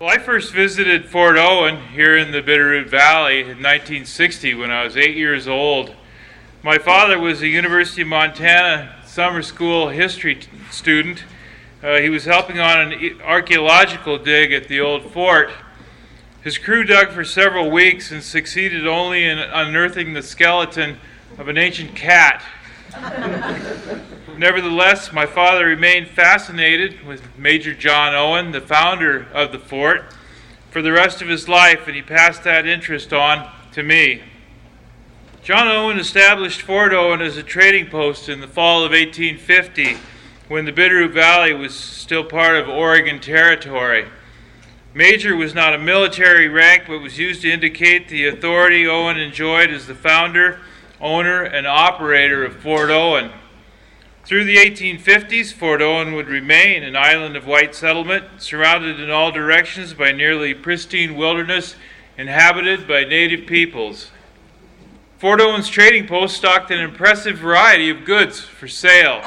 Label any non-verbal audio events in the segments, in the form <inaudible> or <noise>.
Well, I first visited Fort Owen here in the Bitterroot Valley in 1960 when I was eight years old. My father was a University of Montana summer school history t- student. Uh, he was helping on an archaeological dig at the old fort. His crew dug for several weeks and succeeded only in unearthing the skeleton of an ancient cat. <laughs> Nevertheless, my father remained fascinated with Major John Owen, the founder of the fort, for the rest of his life, and he passed that interest on to me. John Owen established Fort Owen as a trading post in the fall of 1850 when the Bitterroot Valley was still part of Oregon Territory. Major was not a military rank, but was used to indicate the authority Owen enjoyed as the founder, owner, and operator of Fort Owen. Through the 1850s, Fort Owen would remain an island of white settlement, surrounded in all directions by nearly pristine wilderness inhabited by native peoples. Fort Owen's trading post stocked an impressive variety of goods for sale,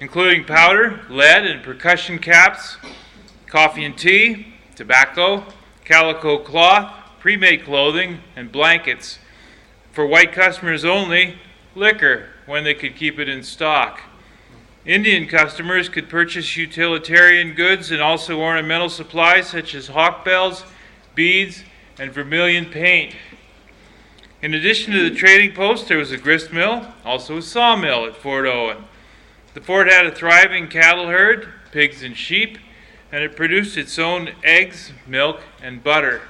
including powder, lead, and percussion caps, coffee and tea, tobacco, calico cloth, pre made clothing, and blankets. For white customers only, liquor when they could keep it in stock. Indian customers could purchase utilitarian goods and also ornamental supplies such as hawk bells, beads, and vermilion paint. In addition to the trading post, there was a grist mill, also a sawmill at Fort Owen. The fort had a thriving cattle herd, pigs and sheep, and it produced its own eggs, milk, and butter.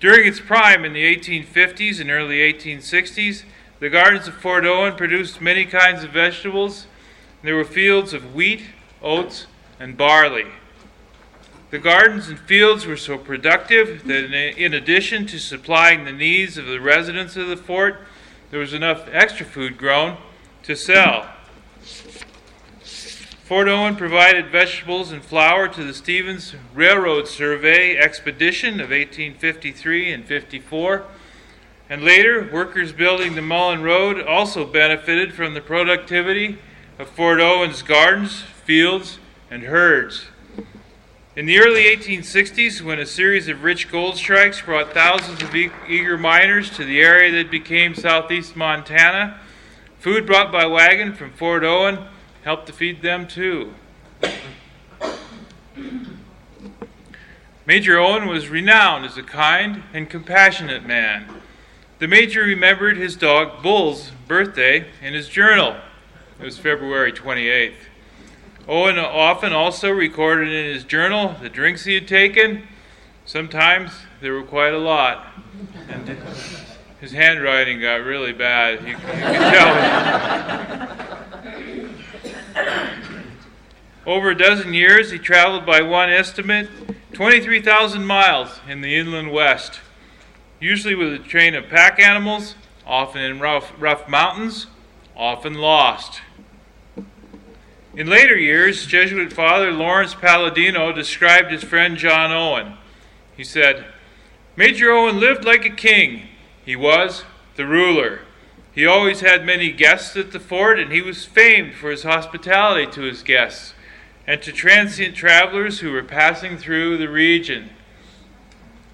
During its prime in the 1850s and early 1860s, the gardens of Fort Owen produced many kinds of vegetables there were fields of wheat, oats, and barley. The gardens and fields were so productive that, in addition to supplying the needs of the residents of the fort, there was enough extra food grown to sell. Fort Owen provided vegetables and flour to the Stevens Railroad Survey expedition of 1853 and 54. And later, workers building the Mullan Road also benefited from the productivity of Fort Owen's gardens, fields, and herds. In the early 1860s, when a series of rich gold strikes brought thousands of eager miners to the area that became southeast Montana, food brought by wagon from Fort Owen helped to feed them too. Major Owen was renowned as a kind and compassionate man. The Major remembered his dog Bull's birthday in his journal. It was February 28th. Owen often also recorded in his journal the drinks he had taken. Sometimes there were quite a lot. And his handwriting got really bad. You, you can tell. Over a dozen years, he traveled by one estimate 23,000 miles in the inland west, usually with a train of pack animals, often in rough, rough mountains, often lost. In later years, Jesuit Father Lawrence Palladino described his friend John Owen. He said, Major Owen lived like a king. He was the ruler. He always had many guests at the fort, and he was famed for his hospitality to his guests and to transient travelers who were passing through the region.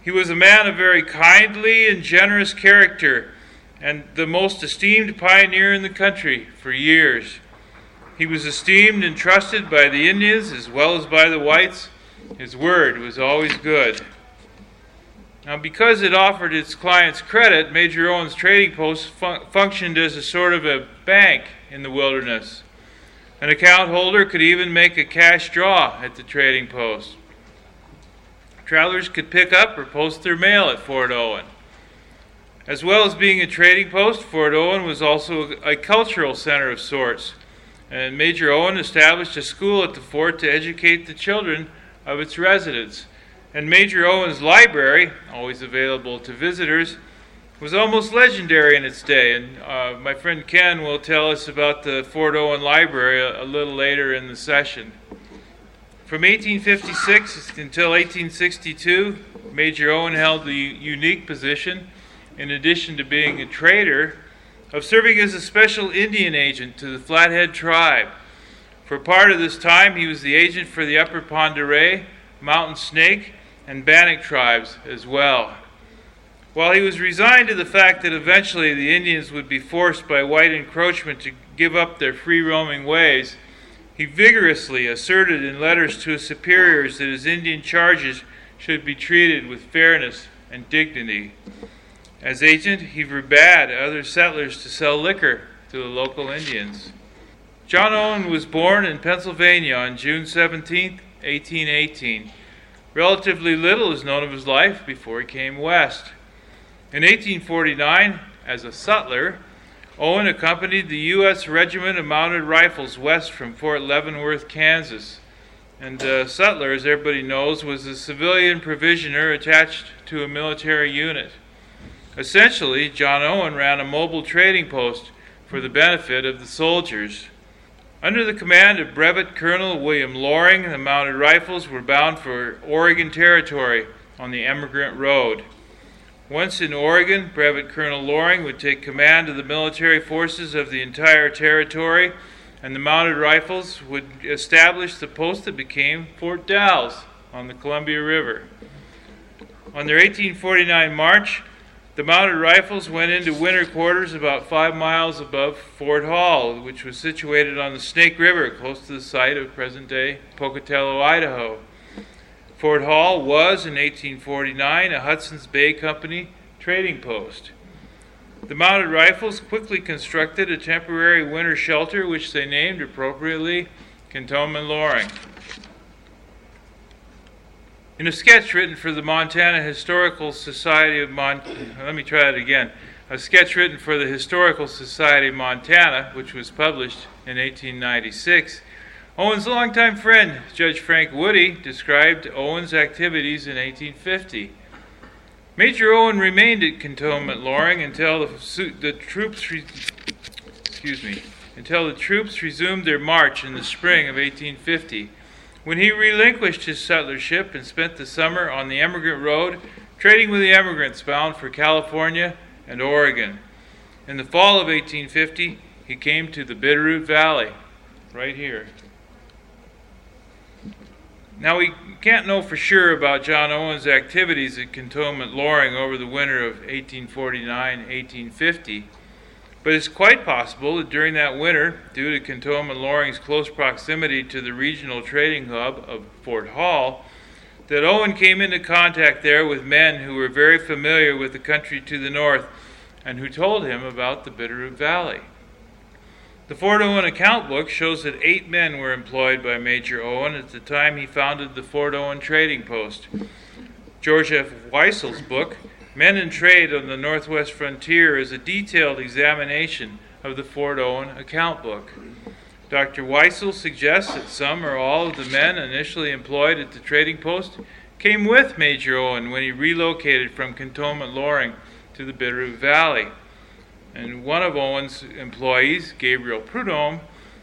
He was a man of very kindly and generous character and the most esteemed pioneer in the country for years. He was esteemed and trusted by the Indians as well as by the whites. His word was always good. Now, because it offered its clients credit, Major Owen's trading post fun- functioned as a sort of a bank in the wilderness. An account holder could even make a cash draw at the trading post. Travelers could pick up or post their mail at Fort Owen. As well as being a trading post, Fort Owen was also a cultural center of sorts, and Major Owen established a school at the fort to educate the children of its residents. And Major Owen's library, always available to visitors, was almost legendary in its day. And uh, my friend Ken will tell us about the Fort Owen Library a, a little later in the session. From 1856 until 1862, Major Owen held the unique position in addition to being a trader, of serving as a special Indian agent to the Flathead tribe. For part of this time, he was the agent for the Upper d'Oreille, Mountain Snake, and Bannock tribes as well. While he was resigned to the fact that eventually the Indians would be forced by white encroachment to give up their free roaming ways, he vigorously asserted in letters to his superiors that his Indian charges should be treated with fairness and dignity. As agent, he forbade other settlers to sell liquor to the local Indians. John Owen was born in Pennsylvania on June 17, 1818. Relatively little is known of his life before he came west. In 1849, as a sutler, Owen accompanied the U.S. Regiment of Mounted Rifles west from Fort Leavenworth, Kansas. And uh, Sutler, as everybody knows, was a civilian provisioner attached to a military unit. Essentially, John Owen ran a mobile trading post for the benefit of the soldiers. Under the command of Brevet Colonel William Loring, the Mounted Rifles were bound for Oregon Territory on the Emigrant Road. Once in Oregon, Brevet Colonel Loring would take command of the military forces of the entire territory, and the Mounted Rifles would establish the post that became Fort Dalles on the Columbia River. On their 1849 march, the Mounted Rifles went into winter quarters about five miles above Fort Hall, which was situated on the Snake River, close to the site of present day Pocatello, Idaho. Fort Hall was, in 1849, a Hudson's Bay Company trading post. The Mounted Rifles quickly constructed a temporary winter shelter, which they named appropriately Cantonment Loring. In a sketch written for the Montana Historical Society of Mon- let me try that again. A sketch written for the Historical Society of Montana, which was published in 1896, Owen's longtime friend, Judge Frank Woody, described Owen's activities in 1850. Major Owen remained at Cantonment Loring until the, the troops re- excuse me, until the troops resumed their march in the spring of 1850, when he relinquished his settlership and spent the summer on the Emigrant Road, trading with the emigrants bound for California and Oregon. In the fall of 1850, he came to the Bitterroot Valley, right here. Now, we can't know for sure about John Owen's activities at Cantonment Loring over the winter of 1849 1850, but it's quite possible that during that winter, due to Cantonment Loring's close proximity to the regional trading hub of Fort Hall, that Owen came into contact there with men who were very familiar with the country to the north and who told him about the Bitterroot Valley. The Fort Owen account book shows that eight men were employed by Major Owen at the time he founded the Fort Owen Trading Post. George F. Weisel's book, Men and Trade on the Northwest Frontier, is a detailed examination of the Fort Owen account book. Dr. Weisel suggests that some or all of the men initially employed at the trading post came with Major Owen when he relocated from Cantonment Loring to the Bitterroot Valley. And one of Owen's employees, Gabriel Prudhomme,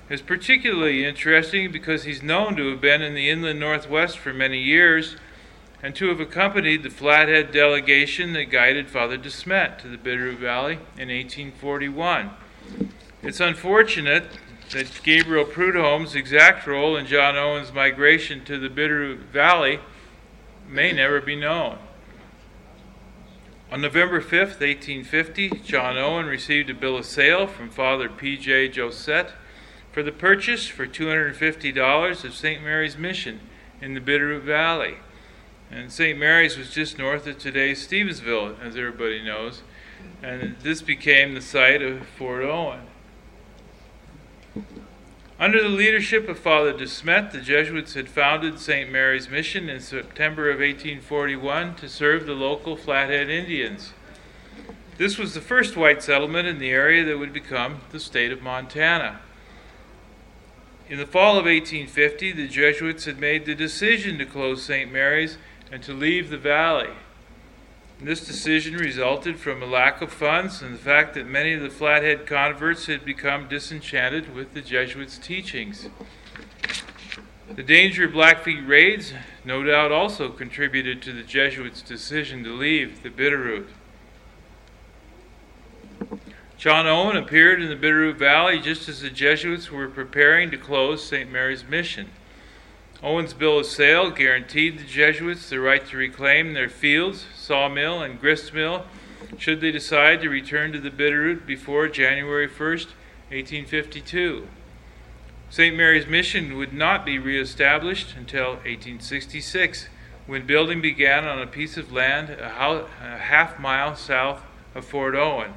is particularly interesting because he's known to have been in the inland northwest for many years and to have accompanied the Flathead delegation that guided Father De Smet to the Bitterroot Valley in 1841. It's unfortunate that Gabriel Prudhomme's exact role in John Owen's migration to the Bitterroot Valley may never be known. On November 5, 1850, John Owen received a bill of sale from Father P.J. Josette for the purchase for $250 of St. Mary's Mission in the Bitterroot Valley. And St. Mary's was just north of today's Stevensville, as everybody knows, and this became the site of Fort Owen. Under the leadership of Father De Smet, the Jesuits had founded St. Mary's Mission in September of 1841 to serve the local Flathead Indians. This was the first white settlement in the area that would become the state of Montana. In the fall of 1850, the Jesuits had made the decision to close St. Mary's and to leave the valley. This decision resulted from a lack of funds and the fact that many of the Flathead converts had become disenchanted with the Jesuits' teachings. The danger of Blackfeet raids no doubt also contributed to the Jesuits' decision to leave the Bitterroot. John Owen appeared in the Bitterroot Valley just as the Jesuits were preparing to close St. Mary's Mission. Owen's bill of sale guaranteed the Jesuits the right to reclaim their fields, sawmill, and grist mill should they decide to return to the Bitterroot before January 1st, 1852. St. Mary's Mission would not be reestablished until 1866, when building began on a piece of land a half mile south of Fort Owen.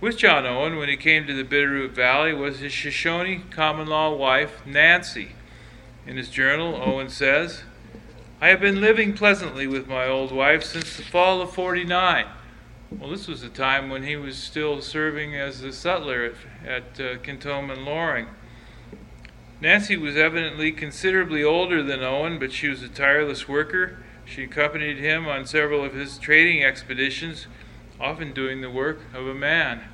With John Owen, when he came to the Bitterroot Valley, was his Shoshone common law wife, Nancy. In his journal, Owen says, I have been living pleasantly with my old wife since the fall of 49. Well, this was the time when he was still serving as a sutler at, at uh, Cantonment Loring. Nancy was evidently considerably older than Owen, but she was a tireless worker. She accompanied him on several of his trading expeditions, often doing the work of a man.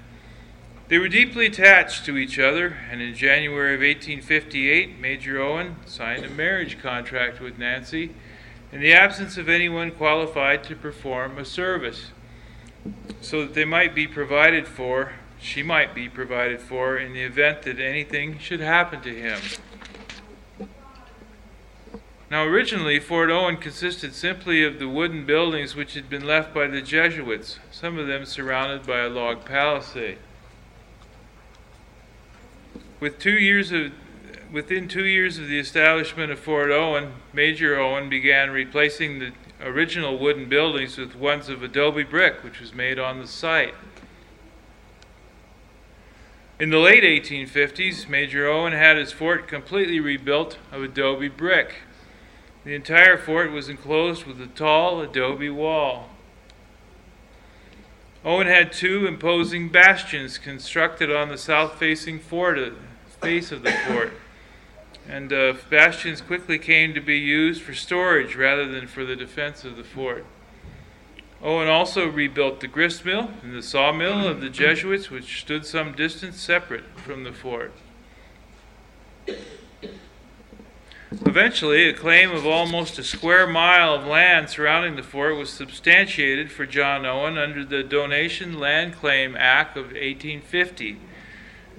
They were deeply attached to each other, and in January of 1858, Major Owen signed a marriage contract with Nancy in the absence of anyone qualified to perform a service, so that they might be provided for she might be provided for in the event that anything should happen to him. Now, originally, Fort Owen consisted simply of the wooden buildings which had been left by the Jesuits, some of them surrounded by a log palisade. With two years of, within two years of the establishment of Fort Owen, Major Owen began replacing the original wooden buildings with ones of adobe brick, which was made on the site. In the late 1850s, Major Owen had his fort completely rebuilt of adobe brick. The entire fort was enclosed with a tall adobe wall. Owen had two imposing bastions constructed on the south facing fort, face of the fort, and uh, bastions quickly came to be used for storage rather than for the defense of the fort. Owen also rebuilt the grist mill and the sawmill of the Jesuits, which stood some distance separate from the fort. Eventually, a claim of almost a square mile of land surrounding the fort was substantiated for John Owen under the Donation Land Claim Act of 1850.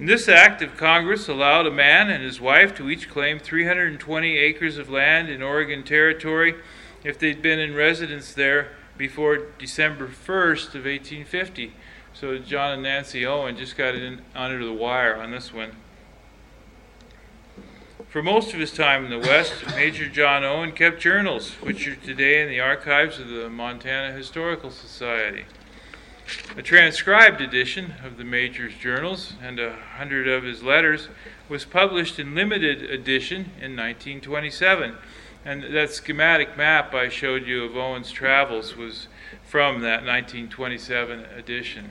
In this act of Congress allowed a man and his wife to each claim 320 acres of land in Oregon Territory if they'd been in residence there before December 1st of 1850. So John and Nancy Owen just got in under the wire on this one. For most of his time in the West, Major John Owen kept journals, which are today in the archives of the Montana Historical Society. A transcribed edition of the Major's journals and a hundred of his letters was published in limited edition in 1927 and that schematic map I showed you of Owen's travels was from that 1927 edition.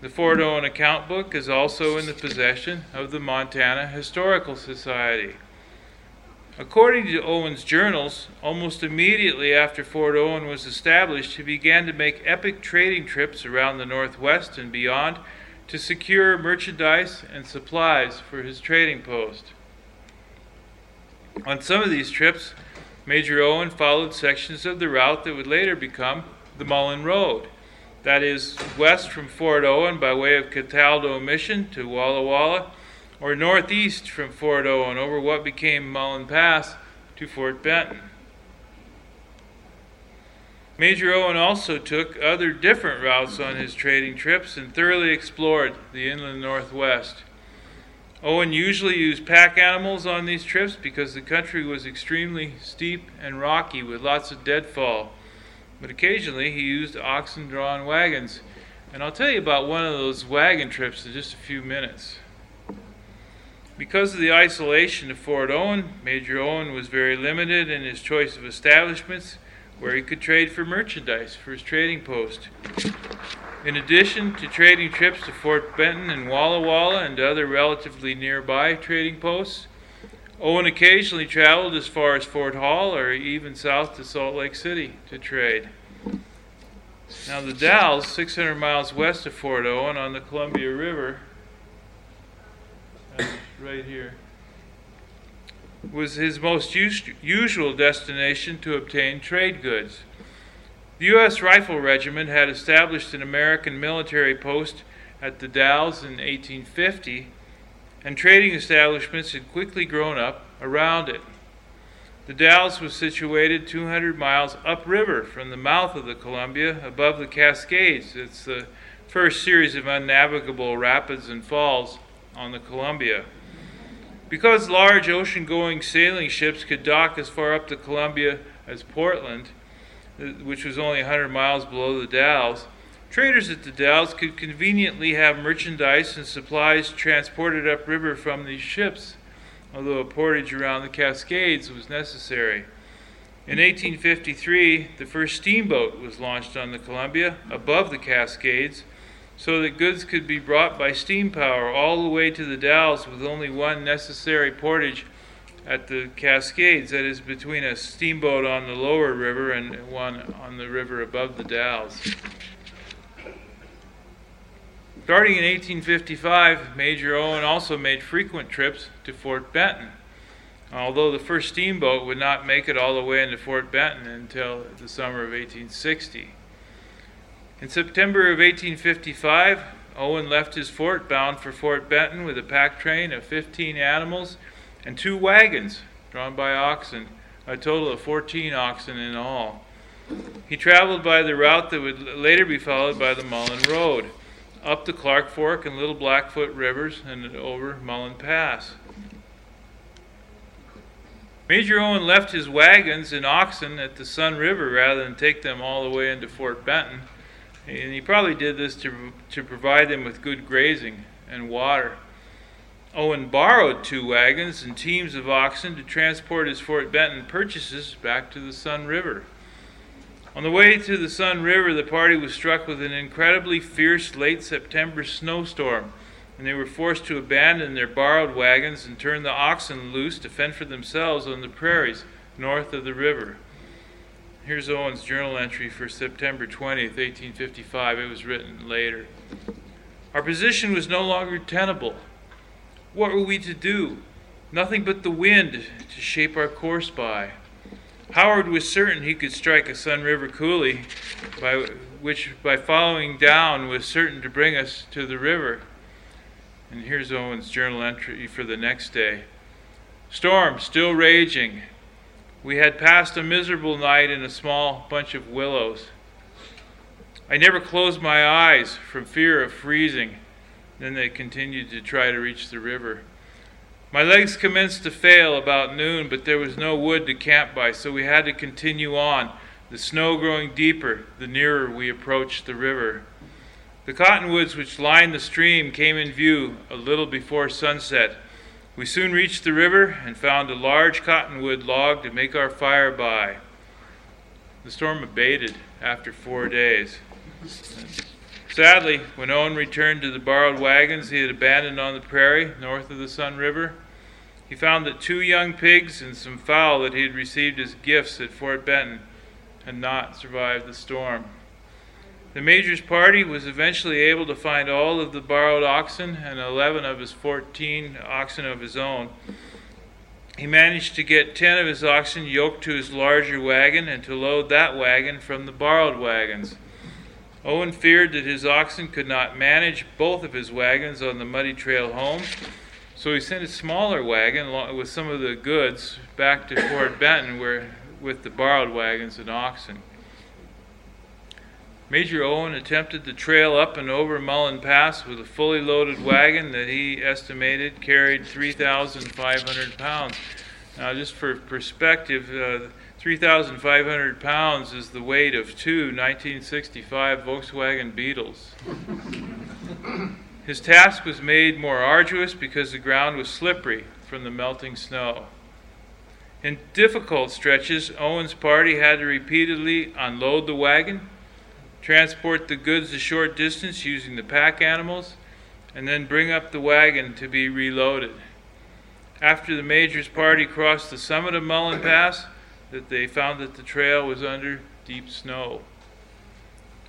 The Fort Owen account book is also in the possession of the Montana Historical Society. According to Owen's journals, almost immediately after Fort Owen was established, he began to make epic trading trips around the Northwest and beyond to secure merchandise and supplies for his trading post. On some of these trips, Major Owen followed sections of the route that would later become the Mullan Road. That is, west from Fort Owen by way of Cataldo Mission to Walla Walla, or northeast from Fort Owen over what became Mullan Pass to Fort Benton. Major Owen also took other different routes on his trading trips and thoroughly explored the inland Northwest. Owen usually used pack animals on these trips because the country was extremely steep and rocky with lots of deadfall. But occasionally he used oxen drawn wagons. And I'll tell you about one of those wagon trips in just a few minutes. Because of the isolation of Fort Owen, Major Owen was very limited in his choice of establishments where he could trade for merchandise for his trading post. In addition to trading trips to Fort Benton and Walla Walla and other relatively nearby trading posts, Owen occasionally traveled as far as Fort Hall or even south to Salt Lake City to trade. Now, the Dalles, 600 miles west of Fort Owen on the Columbia River, right here, was his most us- usual destination to obtain trade goods. The U.S. Rifle Regiment had established an American military post at the Dalles in 1850, and trading establishments had quickly grown up around it. The Dalles was situated 200 miles upriver from the mouth of the Columbia above the Cascades. It's the first series of unnavigable rapids and falls on the Columbia. Because large ocean going sailing ships could dock as far up the Columbia as Portland, uh, which was only 100 miles below the Dalles, traders at the Dalles could conveniently have merchandise and supplies transported upriver from these ships, although a portage around the Cascades was necessary. In 1853, the first steamboat was launched on the Columbia above the Cascades so that goods could be brought by steam power all the way to the Dalles with only one necessary portage at the Cascades, that is, between a steamboat on the lower river and one on the river above the Dalles. Starting in 1855, Major Owen also made frequent trips to Fort Benton, although the first steamboat would not make it all the way into Fort Benton until the summer of 1860. In September of 1855, Owen left his fort bound for Fort Benton with a pack train of 15 animals and two wagons drawn by oxen, a total of 14 oxen in all. He traveled by the route that would later be followed by the Mullan Road, up the Clark Fork and Little Blackfoot rivers and over Mullan Pass. Major Owen left his wagons and oxen at the Sun River rather than take them all the way into Fort Benton. And he probably did this to, to provide them with good grazing and water. Owen borrowed two wagons and teams of oxen to transport his Fort Benton purchases back to the Sun River. On the way to the Sun River, the party was struck with an incredibly fierce late September snowstorm, and they were forced to abandon their borrowed wagons and turn the oxen loose to fend for themselves on the prairies north of the river. Here's Owen's journal entry for September 20th, 1855. It was written later. Our position was no longer tenable. What were we to do? Nothing but the wind to shape our course by. Howard was certain he could strike a Sun River coulee, by which by following down was certain to bring us to the river. And here's Owen's journal entry for the next day. Storm still raging. We had passed a miserable night in a small bunch of willows. I never closed my eyes from fear of freezing. Then they continued to try to reach the river. My legs commenced to fail about noon, but there was no wood to camp by, so we had to continue on, the snow growing deeper the nearer we approached the river. The cottonwoods which lined the stream came in view a little before sunset. We soon reached the river and found a large cottonwood log to make our fire by. The storm abated after four days. Sadly, when Owen returned to the borrowed wagons he had abandoned on the prairie north of the Sun River, he found that two young pigs and some fowl that he had received as gifts at Fort Benton had not survived the storm. The Major's party was eventually able to find all of the borrowed oxen and 11 of his 14 oxen of his own. He managed to get 10 of his oxen yoked to his larger wagon and to load that wagon from the borrowed wagons. Owen feared that his oxen could not manage both of his wagons on the muddy trail home, so he sent a smaller wagon with some of the goods back to Fort Benton where, with the borrowed wagons and oxen. Major Owen attempted to trail up and over Mullan Pass with a fully loaded wagon that he estimated carried 3,500 pounds. Now, just for perspective, uh, 3,500 pounds is the weight of two 1965 Volkswagen Beetles. His task was made more arduous because the ground was slippery from the melting snow. In difficult stretches, Owen's party had to repeatedly unload the wagon transport the goods a short distance using the pack animals, and then bring up the wagon to be reloaded. After the Major's party crossed the summit of Mullan Pass, that they found that the trail was under deep snow.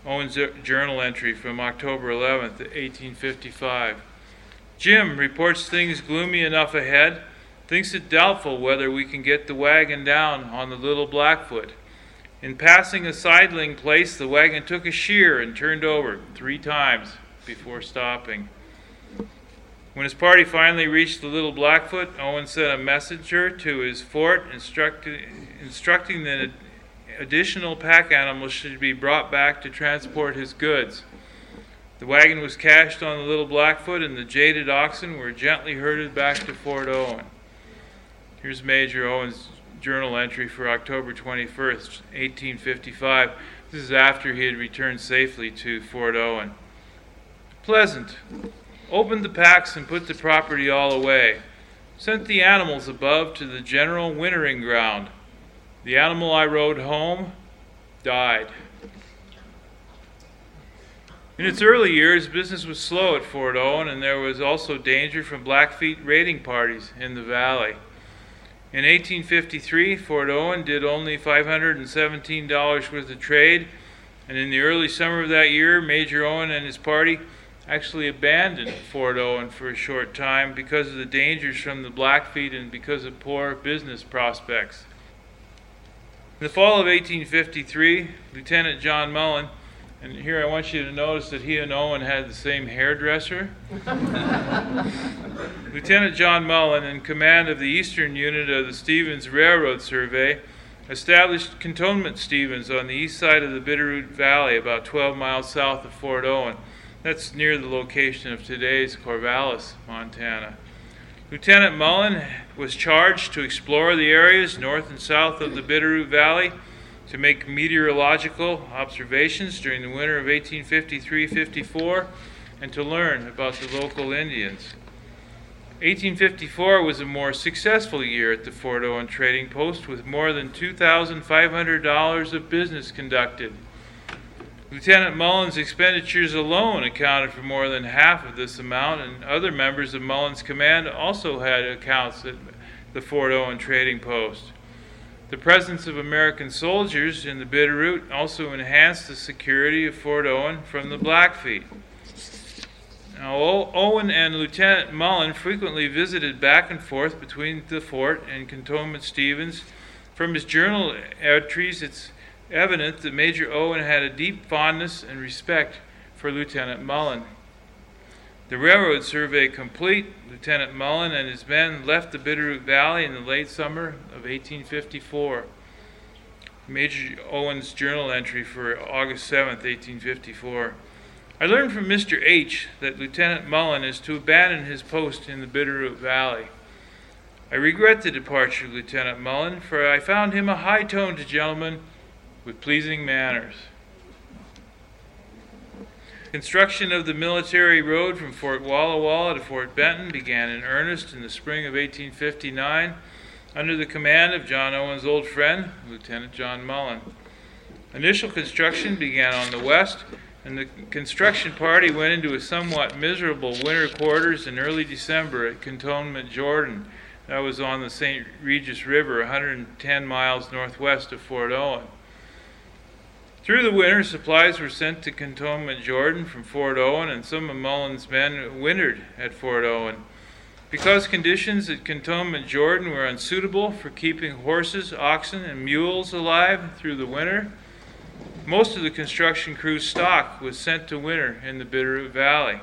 Owen's journal entry from October 11th, 1855. Jim reports things gloomy enough ahead, thinks it doubtful whether we can get the wagon down on the Little Blackfoot. In passing a sidling place, the wagon took a sheer and turned over three times before stopping. When his party finally reached the Little Blackfoot, Owen sent a messenger to his fort instructi- instructing that additional pack animals should be brought back to transport his goods. The wagon was cached on the Little Blackfoot, and the jaded oxen were gently herded back to Fort Owen. Here's Major Owen's journal entry for October 21st, 1855. This is after he had returned safely to Fort Owen. Pleasant. Opened the packs and put the property all away. Sent the animals above to the general wintering ground. The animal I rode home died. In its early years, business was slow at Fort Owen, and there was also danger from Blackfeet raiding parties in the valley. In 1853, Fort Owen did only $517 worth of trade, and in the early summer of that year, Major Owen and his party actually abandoned Fort Owen for a short time because of the dangers from the Blackfeet and because of poor business prospects. In the fall of 1853, Lieutenant John Mullan, and here I want you to notice that he and Owen had the same hairdresser. <laughs> Lieutenant John Mullan, in command of the eastern unit of the Stevens Railroad Survey, established Cantonment Stevens on the east side of the Bitterroot Valley, about 12 miles south of Fort Owen. That's near the location of today's Corvallis, Montana. Lieutenant Mullan was charged to explore the areas north and south of the Bitterroot Valley to make meteorological observations during the winter of 1853 54 and to learn about the local Indians. 1854 was a more successful year at the Fort Owen Trading Post with more than $2,500 of business conducted. Lieutenant Mullan's expenditures alone accounted for more than half of this amount, and other members of Mullan's command also had accounts at the Fort Owen Trading Post. The presence of American soldiers in the Bitterroot also enhanced the security of Fort Owen from the Blackfeet. Now, Owen and Lieutenant Mullan frequently visited back and forth between the fort and Cantonment Stevens. From his journal entries, it's evident that Major Owen had a deep fondness and respect for Lieutenant Mullan. The railroad survey complete, Lieutenant Mullan and his men left the Bitterroot Valley in the late summer of 1854. Major Owen's journal entry for August 7, 1854. I learned from Mr. H. that Lieutenant Mullan is to abandon his post in the Bitterroot Valley. I regret the departure of Lieutenant Mullan, for I found him a high toned gentleman with pleasing manners. Construction of the military road from Fort Walla Walla to Fort Benton began in earnest in the spring of 1859 under the command of John Owen's old friend, Lieutenant John Mullan. Initial construction began on the west and the construction party went into a somewhat miserable winter quarters in early December at Cantonment, Jordan. That was on the St. Regis River, 110 miles northwest of Fort Owen. Through the winter, supplies were sent to Cantonment, Jordan from Fort Owen, and some of Mullan's men wintered at Fort Owen. Because conditions at Cantonment, Jordan were unsuitable for keeping horses, oxen, and mules alive through the winter, most of the construction crew's stock was sent to winter in the Bitterroot Valley.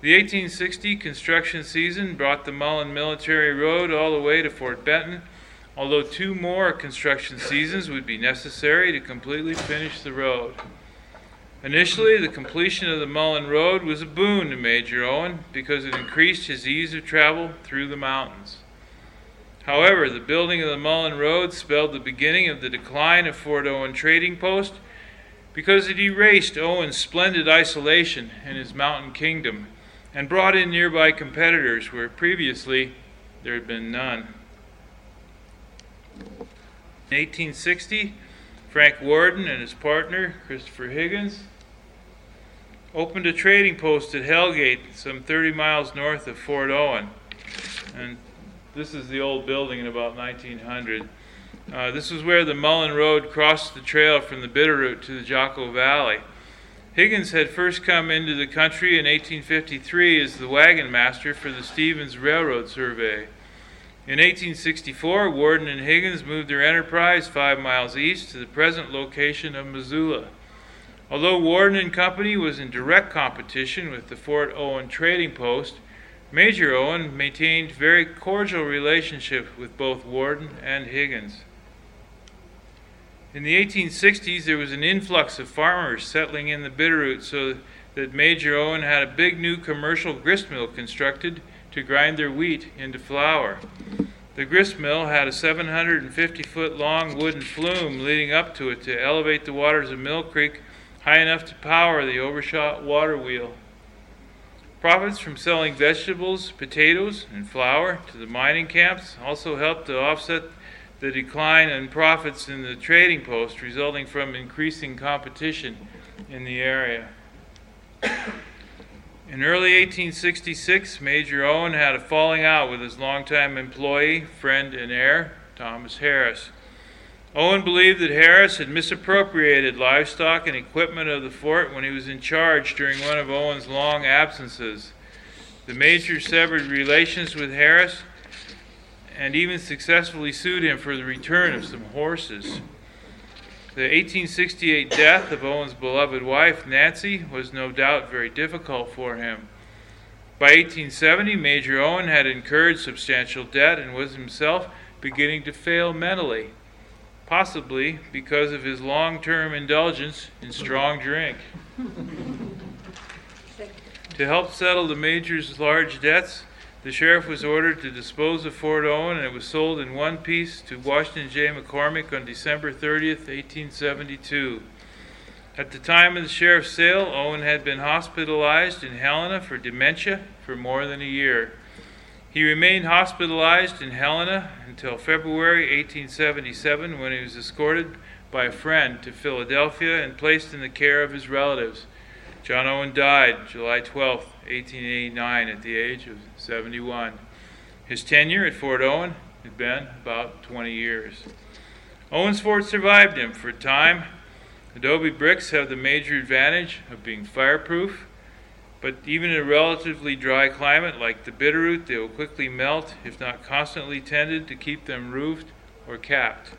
The 1860 construction season brought the Mullan Military Road all the way to Fort Benton, although two more construction seasons would be necessary to completely finish the road. Initially, the completion of the Mullan Road was a boon to Major Owen because it increased his ease of travel through the mountains. However, the building of the Mullan Road spelled the beginning of the decline of Fort Owen Trading Post because it erased Owen's splendid isolation in his mountain kingdom and brought in nearby competitors where previously there had been none. In 1860, Frank Worden and his partner, Christopher Higgins, opened a trading post at Hellgate, some 30 miles north of Fort Owen. And this is the old building in about 1900. Uh, this was where the Mullan Road crossed the trail from the Bitterroot to the Jocko Valley. Higgins had first come into the country in 1853 as the wagon master for the Stevens Railroad Survey. In 1864, Worden and Higgins moved their enterprise five miles east to the present location of Missoula. Although Worden and Company was in direct competition with the Fort Owen trading post, Major Owen maintained very cordial relationship with both Worden and Higgins. In the 1860s, there was an influx of farmers settling in the Bitterroot so that Major Owen had a big new commercial grist mill constructed to grind their wheat into flour. The grist mill had a 750 foot long wooden flume leading up to it to elevate the waters of Mill Creek high enough to power the overshot water wheel. Profits from selling vegetables, potatoes, and flour to the mining camps also helped to offset the decline in profits in the trading post resulting from increasing competition in the area. In early 1866, Major Owen had a falling out with his longtime employee, friend, and heir, Thomas Harris. Owen believed that Harris had misappropriated livestock and equipment of the fort when he was in charge during one of Owen's long absences. The major severed relations with Harris and even successfully sued him for the return of some horses. The 1868 death of Owen's beloved wife, Nancy, was no doubt very difficult for him. By 1870, Major Owen had incurred substantial debt and was himself beginning to fail mentally, possibly because of his long term indulgence in strong drink. to help settle the Major's large debts, the sheriff was ordered to dispose of Fort Owen, and it was sold in one piece to Washington J. McCormick on December 30th, 1872. At the time of the sheriff's sale, Owen had been hospitalized in Helena for dementia for more than a year. He remained hospitalized in Helena until February 1877 when he was escorted by a friend to Philadelphia and placed in the care of his relatives. John Owen died July 12, 1889, at the age of 71. His tenure at Fort Owen had been about 20 years. Owen's Fort survived him for a time. Adobe bricks have the major advantage of being fireproof, but even in a relatively dry climate like the Bitterroot, they will quickly melt if not constantly tended to keep them roofed or capped.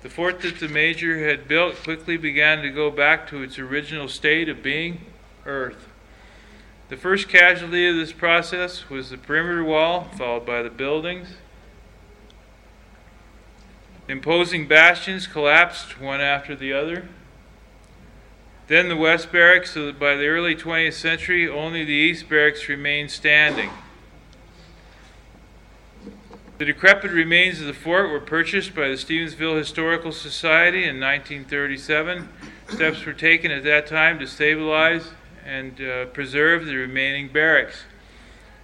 The fort that the major had built quickly began to go back to its original state of being earth. The first casualty of this process was the perimeter wall, followed by the buildings. Imposing bastions collapsed one after the other. Then the West Barracks, so by the early 20th century, only the East Barracks remained standing. The decrepit remains of the fort were purchased by the Stevensville Historical Society in 1937. Steps were taken at that time to stabilize and uh, preserve the remaining barracks.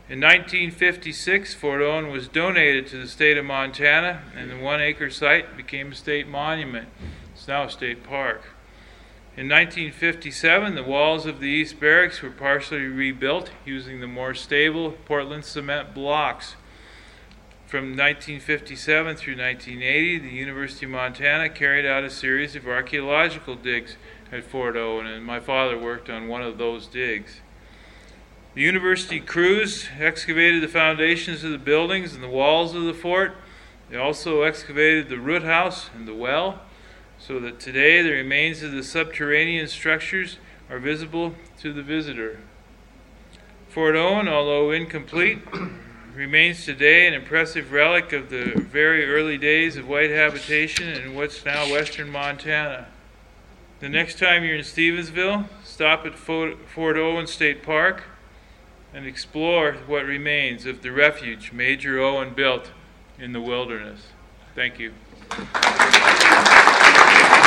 In 1956, Fort Owen was donated to the state of Montana, and the one acre site became a state monument. It's now a state park. In 1957, the walls of the East Barracks were partially rebuilt using the more stable Portland cement blocks. From 1957 through 1980, the University of Montana carried out a series of archaeological digs at Fort Owen, and my father worked on one of those digs. The university crews excavated the foundations of the buildings and the walls of the fort. They also excavated the root house and the well, so that today the remains of the subterranean structures are visible to the visitor. Fort Owen, although incomplete, <coughs> remains today an impressive relic of the very early days of white habitation in what's now western Montana. The next time you're in Stevensville, stop at Fort Owen State Park and explore what remains of the refuge Major Owen built in the wilderness. Thank you.